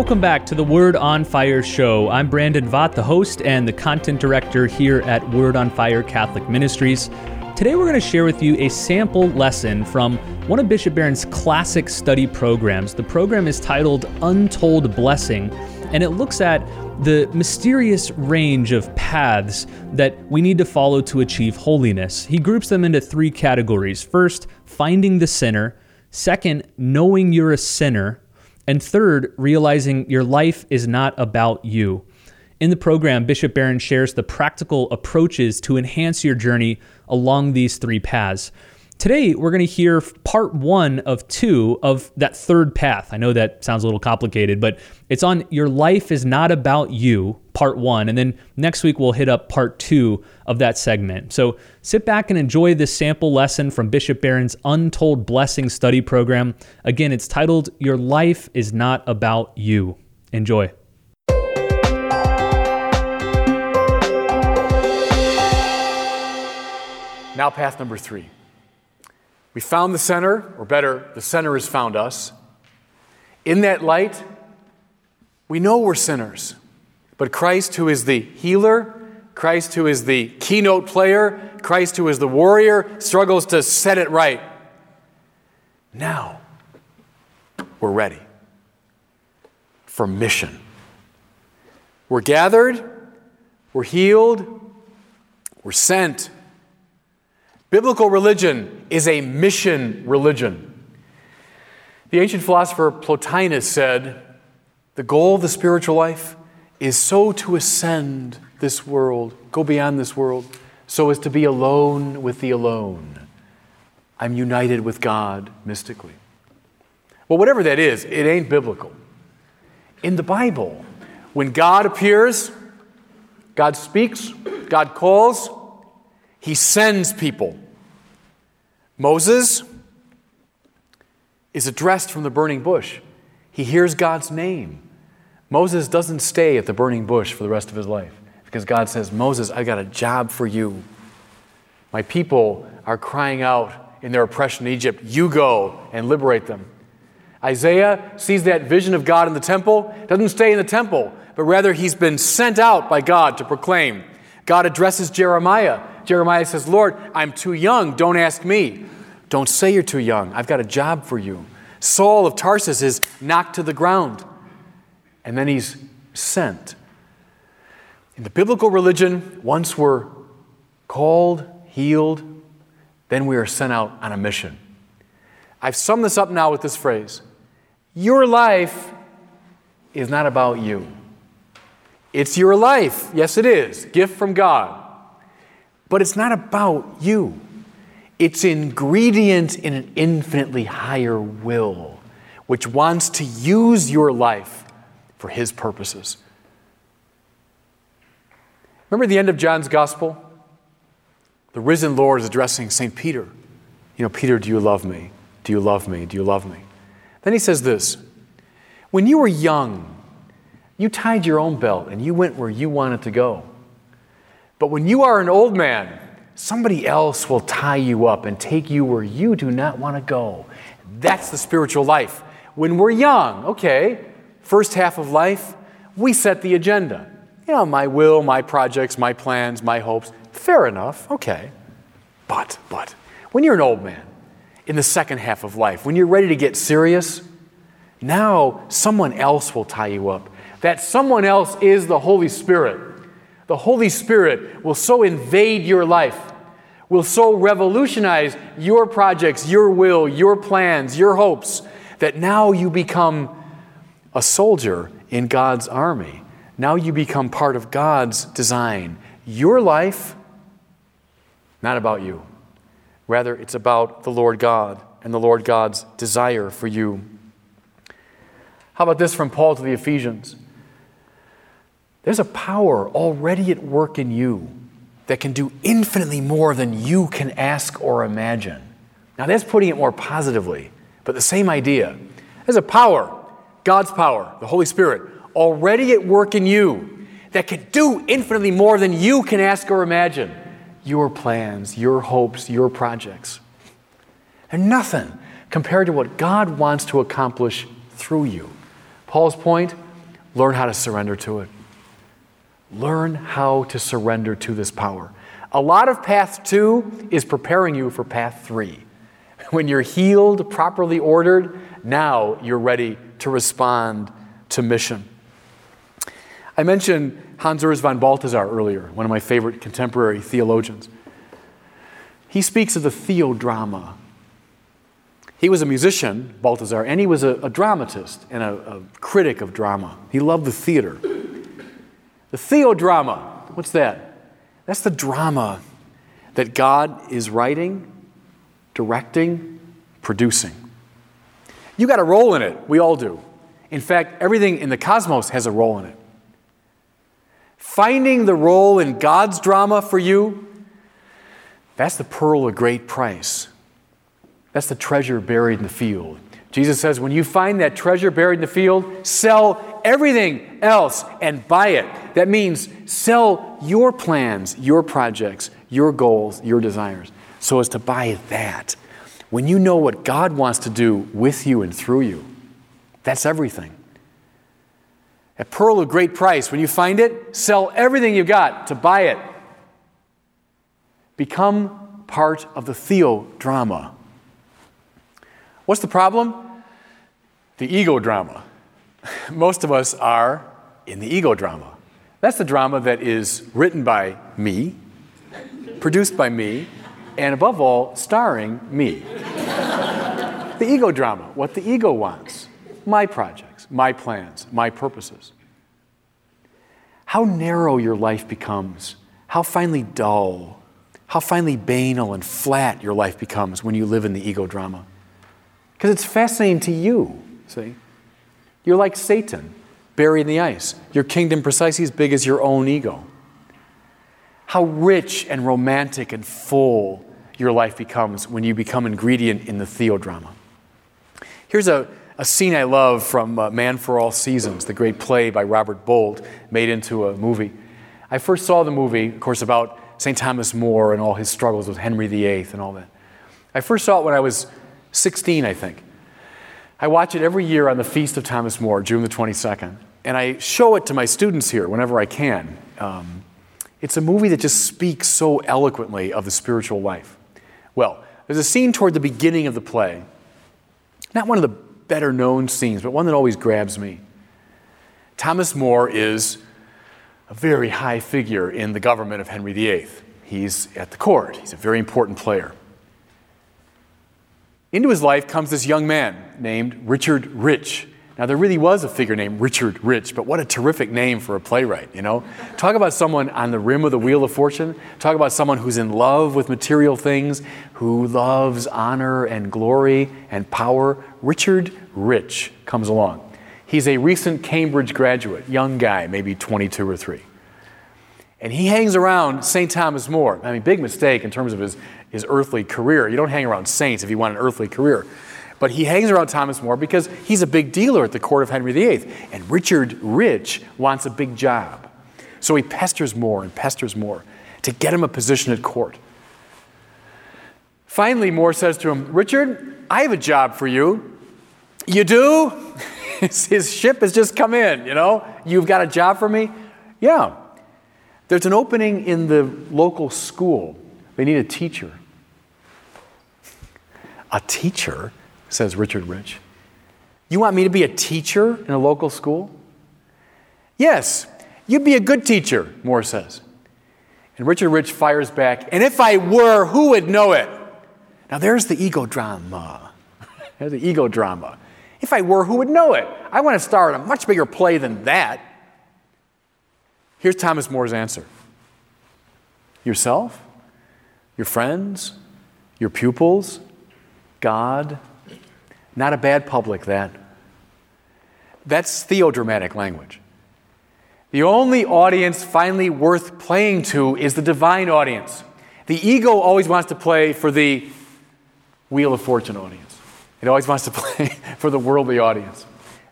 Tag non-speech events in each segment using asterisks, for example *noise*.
Welcome back to the Word on Fire show. I'm Brandon Vogt, the host and the content director here at Word on Fire Catholic Ministries. Today we're going to share with you a sample lesson from one of Bishop Barron's classic study programs. The program is titled Untold Blessing, and it looks at the mysterious range of paths that we need to follow to achieve holiness. He groups them into three categories. First, finding the sinner. Second, knowing you're a sinner. And third, realizing your life is not about you. In the program, Bishop Barron shares the practical approaches to enhance your journey along these three paths. Today, we're going to hear part one of two of that third path. I know that sounds a little complicated, but it's on Your Life is Not About You, part one. And then next week, we'll hit up part two of that segment. So sit back and enjoy this sample lesson from Bishop Barron's Untold Blessing study program. Again, it's titled Your Life is Not About You. Enjoy. Now, path number three. We found the center, or better, the center has found us. In that light, we know we're sinners. But Christ, who is the healer, Christ, who is the keynote player, Christ, who is the warrior, struggles to set it right. Now, we're ready for mission. We're gathered, we're healed, we're sent. Biblical religion is a mission religion. The ancient philosopher Plotinus said, The goal of the spiritual life is so to ascend this world, go beyond this world, so as to be alone with the alone. I'm united with God mystically. Well, whatever that is, it ain't biblical. In the Bible, when God appears, God speaks, God calls, he sends people. Moses is addressed from the burning bush. He hears God's name. Moses doesn't stay at the burning bush for the rest of his life because God says, Moses, I've got a job for you. My people are crying out in their oppression in Egypt. You go and liberate them. Isaiah sees that vision of God in the temple, doesn't stay in the temple, but rather he's been sent out by God to proclaim. God addresses Jeremiah. Jeremiah says, Lord, I'm too young. Don't ask me. Don't say you're too young. I've got a job for you. Saul of Tarsus is knocked to the ground, and then he's sent. In the biblical religion, once we're called, healed, then we are sent out on a mission. I've summed this up now with this phrase Your life is not about you. It's your life. Yes, it is. Gift from God. But it's not about you. It's ingredient in an infinitely higher will, which wants to use your life for His purposes. Remember the end of John's Gospel? The risen Lord is addressing St. Peter. You know, Peter, do you love me? Do you love me? Do you love me? Then he says this When you were young, you tied your own belt and you went where you wanted to go. But when you are an old man, somebody else will tie you up and take you where you do not want to go. That's the spiritual life. When we're young, okay, first half of life, we set the agenda. You know, my will, my projects, my plans, my hopes. Fair enough, okay. But, but, when you're an old man, in the second half of life, when you're ready to get serious, now someone else will tie you up that someone else is the Holy Spirit. The Holy Spirit will so invade your life, will so revolutionize your projects, your will, your plans, your hopes, that now you become a soldier in God's army. Now you become part of God's design. Your life, not about you. Rather, it's about the Lord God and the Lord God's desire for you. How about this from Paul to the Ephesians? There's a power already at work in you that can do infinitely more than you can ask or imagine. Now, that's putting it more positively, but the same idea. There's a power, God's power, the Holy Spirit, already at work in you that can do infinitely more than you can ask or imagine. Your plans, your hopes, your projects. And nothing compared to what God wants to accomplish through you. Paul's point learn how to surrender to it. Learn how to surrender to this power. A lot of path two is preparing you for path three. *laughs* When you're healed, properly ordered, now you're ready to respond to mission. I mentioned Hans Urs von Balthasar earlier, one of my favorite contemporary theologians. He speaks of the theodrama. He was a musician, Balthasar, and he was a, a dramatist and a, a critic of drama. He loved the theater. The theodrama, what's that? That's the drama that God is writing, directing, producing. You got a role in it. We all do. In fact, everything in the cosmos has a role in it. Finding the role in God's drama for you, that's the pearl of great price. That's the treasure buried in the field. Jesus says, when you find that treasure buried in the field, sell everything else and buy it. That means sell your plans, your projects, your goals, your desires, so as to buy that. When you know what God wants to do with you and through you, that's everything. A pearl of great price. When you find it, sell everything you've got to buy it. Become part of the theo drama. What's the problem? The ego drama. Most of us are in the ego drama. That's the drama that is written by me, produced by me, and above all, starring me. the ego drama, what the ego wants, my projects, my plans, my purposes. How narrow your life becomes, how finely dull, how finely banal and flat your life becomes when you live in the ego drama. Because it's fascinating to you, see? You're like Satan, buried in the ice. Your kingdom precisely as big as your own ego. How rich and romantic and full your life becomes when you become ingredient in the theodrama. Here's a, a scene I love from uh, Man for All Seasons, the great play by Robert Bolt, made into a movie. I first saw the movie, of course, about St. Thomas More and all his struggles with Henry VIII and all that. I first saw it when I was 16, I think. I watch it every year on the Feast of Thomas More, June the 22nd, and I show it to my students here whenever I can. Um, it's a movie that just speaks so eloquently of the spiritual life. Well, there's a scene toward the beginning of the play, not one of the better known scenes, but one that always grabs me. Thomas More is a very high figure in the government of Henry VIII. He's at the court, he's a very important player. Into his life comes this young man named Richard Rich. Now, there really was a figure named Richard Rich, but what a terrific name for a playwright, you know? Talk about someone on the rim of the wheel of fortune. Talk about someone who's in love with material things, who loves honor and glory and power. Richard Rich comes along. He's a recent Cambridge graduate, young guy, maybe 22 or 3. And he hangs around St. Thomas More. I mean, big mistake in terms of his his earthly career. You don't hang around saints if you want an earthly career. But he hangs around Thomas More because he's a big dealer at the court of Henry VIII. And Richard Rich wants a big job. So he pesters More and pesters More to get him a position at court. Finally, More says to him, Richard, I have a job for you. You do? *laughs* His ship has just come in, you know? You've got a job for me? Yeah. There's an opening in the local school. They need a teacher. A teacher, says Richard Rich. You want me to be a teacher in a local school? Yes, you'd be a good teacher, More says. And Richard Rich fires back, and if I were, who would know it? Now there's the ego drama. *laughs* there's the ego drama. If I were, who would know it? I want to star in a much bigger play than that. Here's Thomas More's answer Yourself? Your friends? Your pupils? God. Not a bad public, that. That's theodramatic language. The only audience finally worth playing to is the divine audience. The ego always wants to play for the Wheel of Fortune audience, it always wants to *laughs* play for the worldly audience.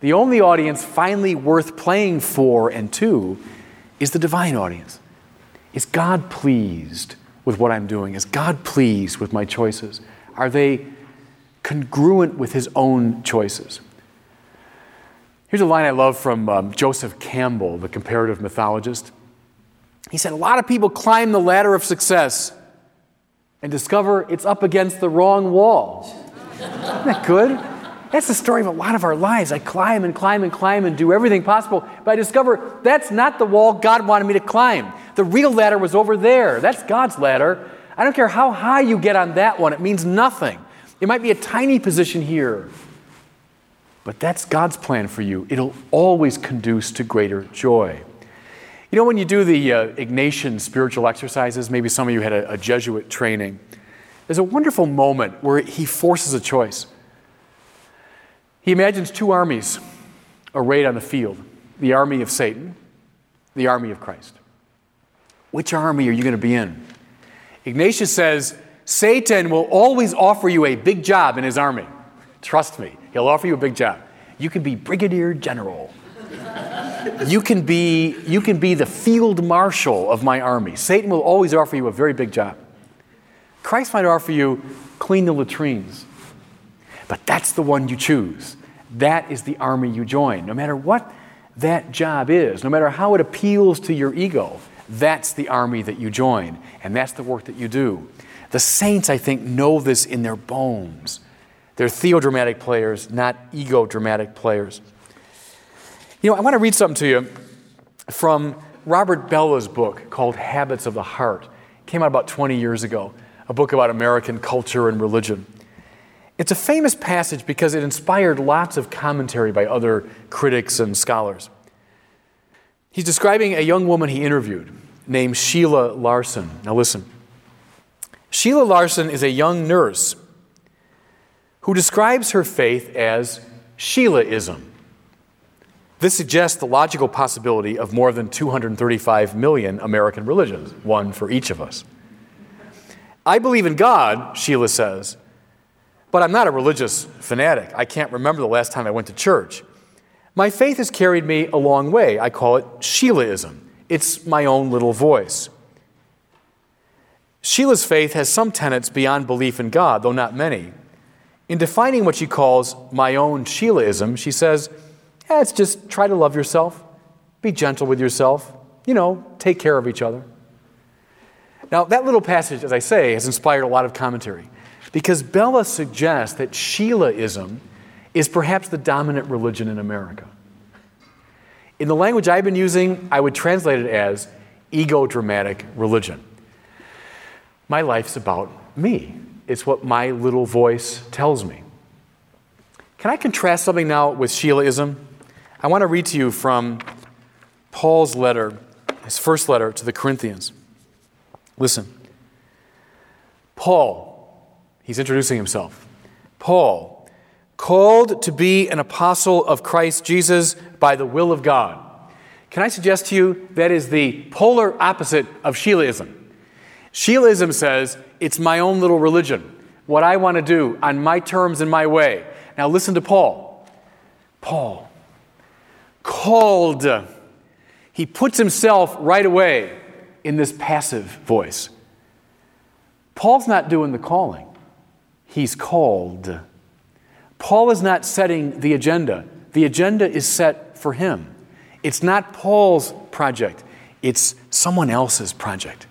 The only audience finally worth playing for and to is the divine audience. Is God pleased with what I'm doing? Is God pleased with my choices? Are they congruent with his own choices. Here's a line I love from um, Joseph Campbell, the comparative mythologist. He said, A lot of people climb the ladder of success and discover it's up against the wrong wall. Isn't that good? That's the story of a lot of our lives. I climb and climb and climb and do everything possible, but I discover that's not the wall God wanted me to climb. The real ladder was over there. That's God's ladder. I don't care how high you get on that one, it means nothing. It might be a tiny position here. But that's God's plan for you. It'll always conduce to greater joy. You know, when you do the uh, Ignatian spiritual exercises, maybe some of you had a, a Jesuit training, there's a wonderful moment where he forces a choice. He imagines two armies arrayed on the field the army of Satan, the army of Christ. Which army are you going to be in? Ignatius says Satan will always offer you a big job in his army. Trust me. He'll offer you a big job. You can be brigadier general. you can be you can be the field marshal of my army. Satan will always offer you a very big job. Christ might offer you clean the latrines. But that's the one you choose. That is the army you join. No matter what that job is, no matter how it appeals to your ego, that's the army that you join, and that's the work that you do. The saints, I think, know this in their bones. They're theodramatic players, not ego dramatic players. You know, I want to read something to you from Robert Bellah's book called Habits of the Heart. It came out about 20 years ago, a book about American culture and religion. It's a famous passage because it inspired lots of commentary by other critics and scholars. He's describing a young woman he interviewed named Sheila Larson. Now, listen. Sheila Larson is a young nurse who describes her faith as Sheilaism. This suggests the logical possibility of more than 235 million American religions, one for each of us. I believe in God, Sheila says, but I'm not a religious fanatic. I can't remember the last time I went to church. My faith has carried me a long way. I call it Sheilaism. It's my own little voice. Sheila's faith has some tenets beyond belief in God, though not many. In defining what she calls my own Sheilaism, she says, eh, it's just try to love yourself, be gentle with yourself, you know, take care of each other. Now, that little passage, as I say, has inspired a lot of commentary because Bellah suggests that Sheilaism is perhaps the dominant religion in America. In the language I've been using, I would translate it as ego dramatic religion. My life's about me. It's what my little voice tells me. Can I contrast something now with Sheilaism? I want to read to you from Paul's letter, his first letter to the Corinthians. Listen. Paul, he's introducing himself. Paul, called to be an apostle of Christ Jesus by the will of God. Can I suggest to you that is the polar opposite of Sheilaism? Sheilaism says, it's my own little religion, what I want to do on my terms and my way. Now listen to Paul. Paul, called, he puts himself right away in this passive voice. Paul's not doing the calling, he's called. Paul is not setting the agenda, the agenda is set for him. It's not Paul's project, it's someone else's project.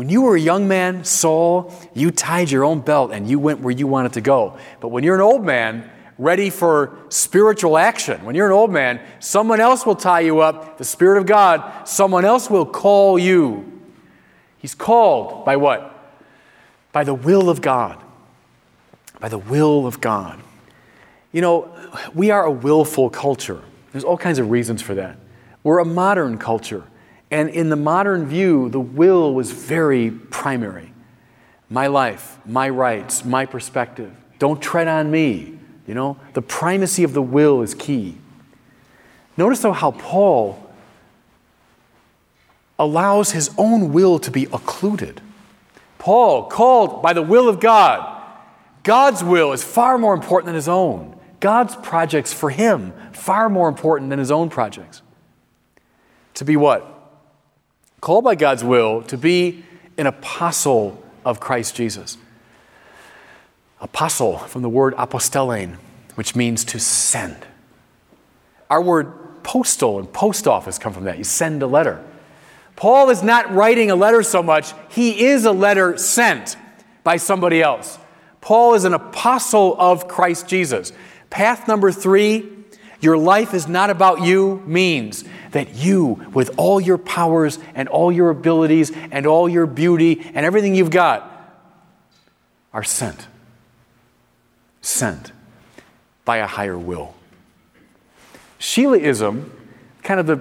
When you were a young man, Saul, you tied your own belt and you went where you wanted to go. But when you're an old man, ready for spiritual action, when you're an old man, someone else will tie you up, the Spirit of God, someone else will call you. He's called by what? By the will of God. By the will of God. You know, we are a willful culture. There's all kinds of reasons for that. We're a modern culture. And in the modern view, the will was very primary. My life, my rights, my perspective. Don't tread on me. You know, the primacy of the will is key. Notice, though, how Paul allows his own will to be occluded. Paul, called by the will of God, God's will is far more important than his own. God's projects for him, far more important than his own projects. To be what? Called by God's will to be an apostle of Christ Jesus. Apostle from the word apostellein, which means to send. Our word postal and post office come from that. You send a letter. Paul is not writing a letter so much, he is a letter sent by somebody else. Paul is an apostle of Christ Jesus. Path number three, your life is not about you, means that you, with all your powers and all your abilities and all your beauty and everything you've got, are sent. Sent by a higher will. Sheilaism, kind of the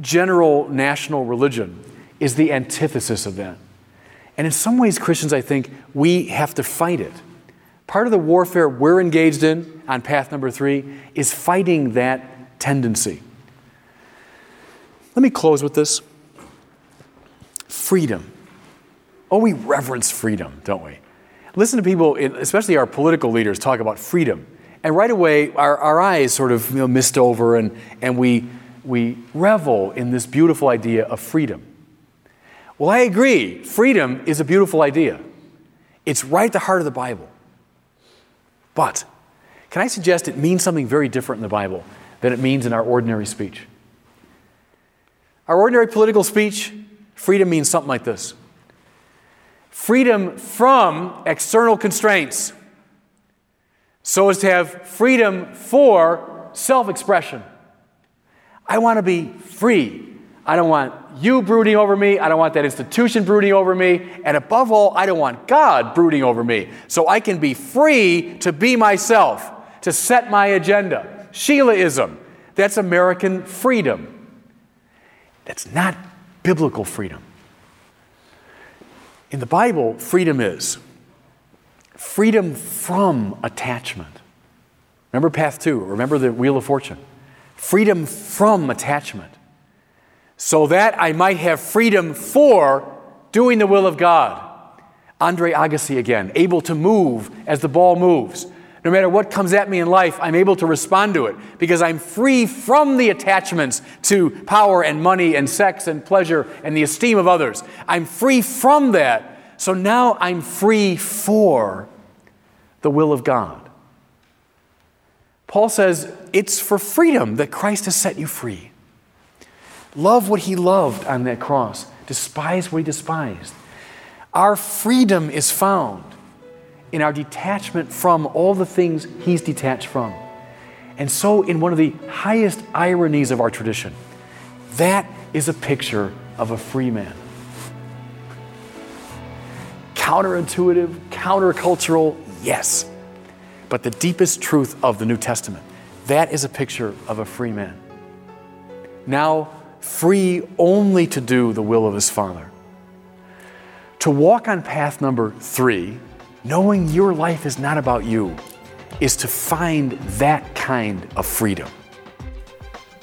general national religion, is the antithesis of that. And in some ways, Christians, I think, we have to fight it. Part of the warfare we're engaged in on path number three is fighting that tendency. Let me close with this freedom. Oh, we reverence freedom, don't we? Listen to people, especially our political leaders, talk about freedom. And right away, our, our eyes sort of you know, mist over and, and we, we revel in this beautiful idea of freedom. Well, I agree. Freedom is a beautiful idea. It's right at the heart of the Bible. But can I suggest it means something very different in the Bible than it means in our ordinary speech? Our ordinary political speech, freedom means something like this freedom from external constraints so as to have freedom for self expression. I want to be free. I don't want you brooding over me. I don't want that institution brooding over me. And above all, I don't want God brooding over me. So I can be free to be myself, to set my agenda. Sheilaism, that's American freedom. That's not biblical freedom. In the Bible, freedom is freedom from attachment. Remember path two, remember the wheel of fortune. Freedom from attachment. So that I might have freedom for doing the will of God. Andre Agassi again, able to move as the ball moves. No matter what comes at me in life, I'm able to respond to it because I'm free from the attachments to power and money and sex and pleasure and the esteem of others. I'm free from that. So now I'm free for the will of God. Paul says it's for freedom that Christ has set you free. Love what he loved on that cross, despise what he despised. Our freedom is found in our detachment from all the things he's detached from. And so, in one of the highest ironies of our tradition, that is a picture of a free man. Counterintuitive, countercultural, yes. But the deepest truth of the New Testament, that is a picture of a free man. Now, free only to do the will of his Father. To walk on path number three, knowing your life is not about you, is to find that kind of freedom.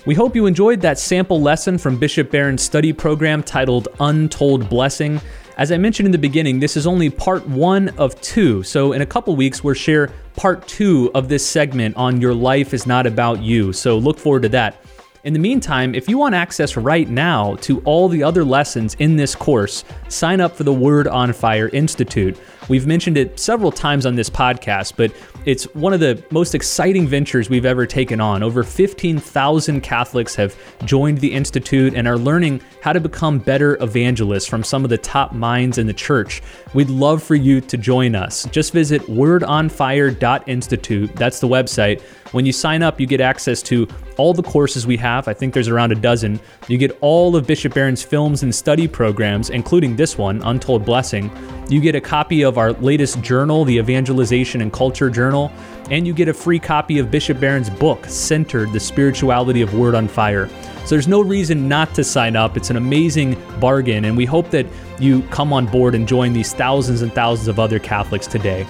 We hope you enjoyed that sample lesson from Bishop Barron's study program titled Untold Blessing. As I mentioned in the beginning, this is only part one of two. So, in a couple weeks, we'll share part two of this segment on Your Life is Not About You. So, look forward to that. In the meantime, if you want access right now to all the other lessons in this course, sign up for the Word on Fire Institute. We've mentioned it several times on this podcast, but it's one of the most exciting ventures we've ever taken on. Over 15,000 Catholics have joined the Institute and are learning how to become better evangelists from some of the top minds in the church. We'd love for you to join us. Just visit wordonfire.institute. That's the website. When you sign up, you get access to all the courses we have. I think there's around a dozen. You get all of Bishop Barron's films and study programs, including this one, Untold Blessing. You get a copy our latest journal, the Evangelization and Culture Journal, and you get a free copy of Bishop Barron's book, Centered The Spirituality of Word on Fire. So there's no reason not to sign up. It's an amazing bargain, and we hope that you come on board and join these thousands and thousands of other Catholics today.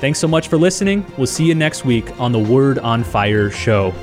Thanks so much for listening. We'll see you next week on the Word on Fire show.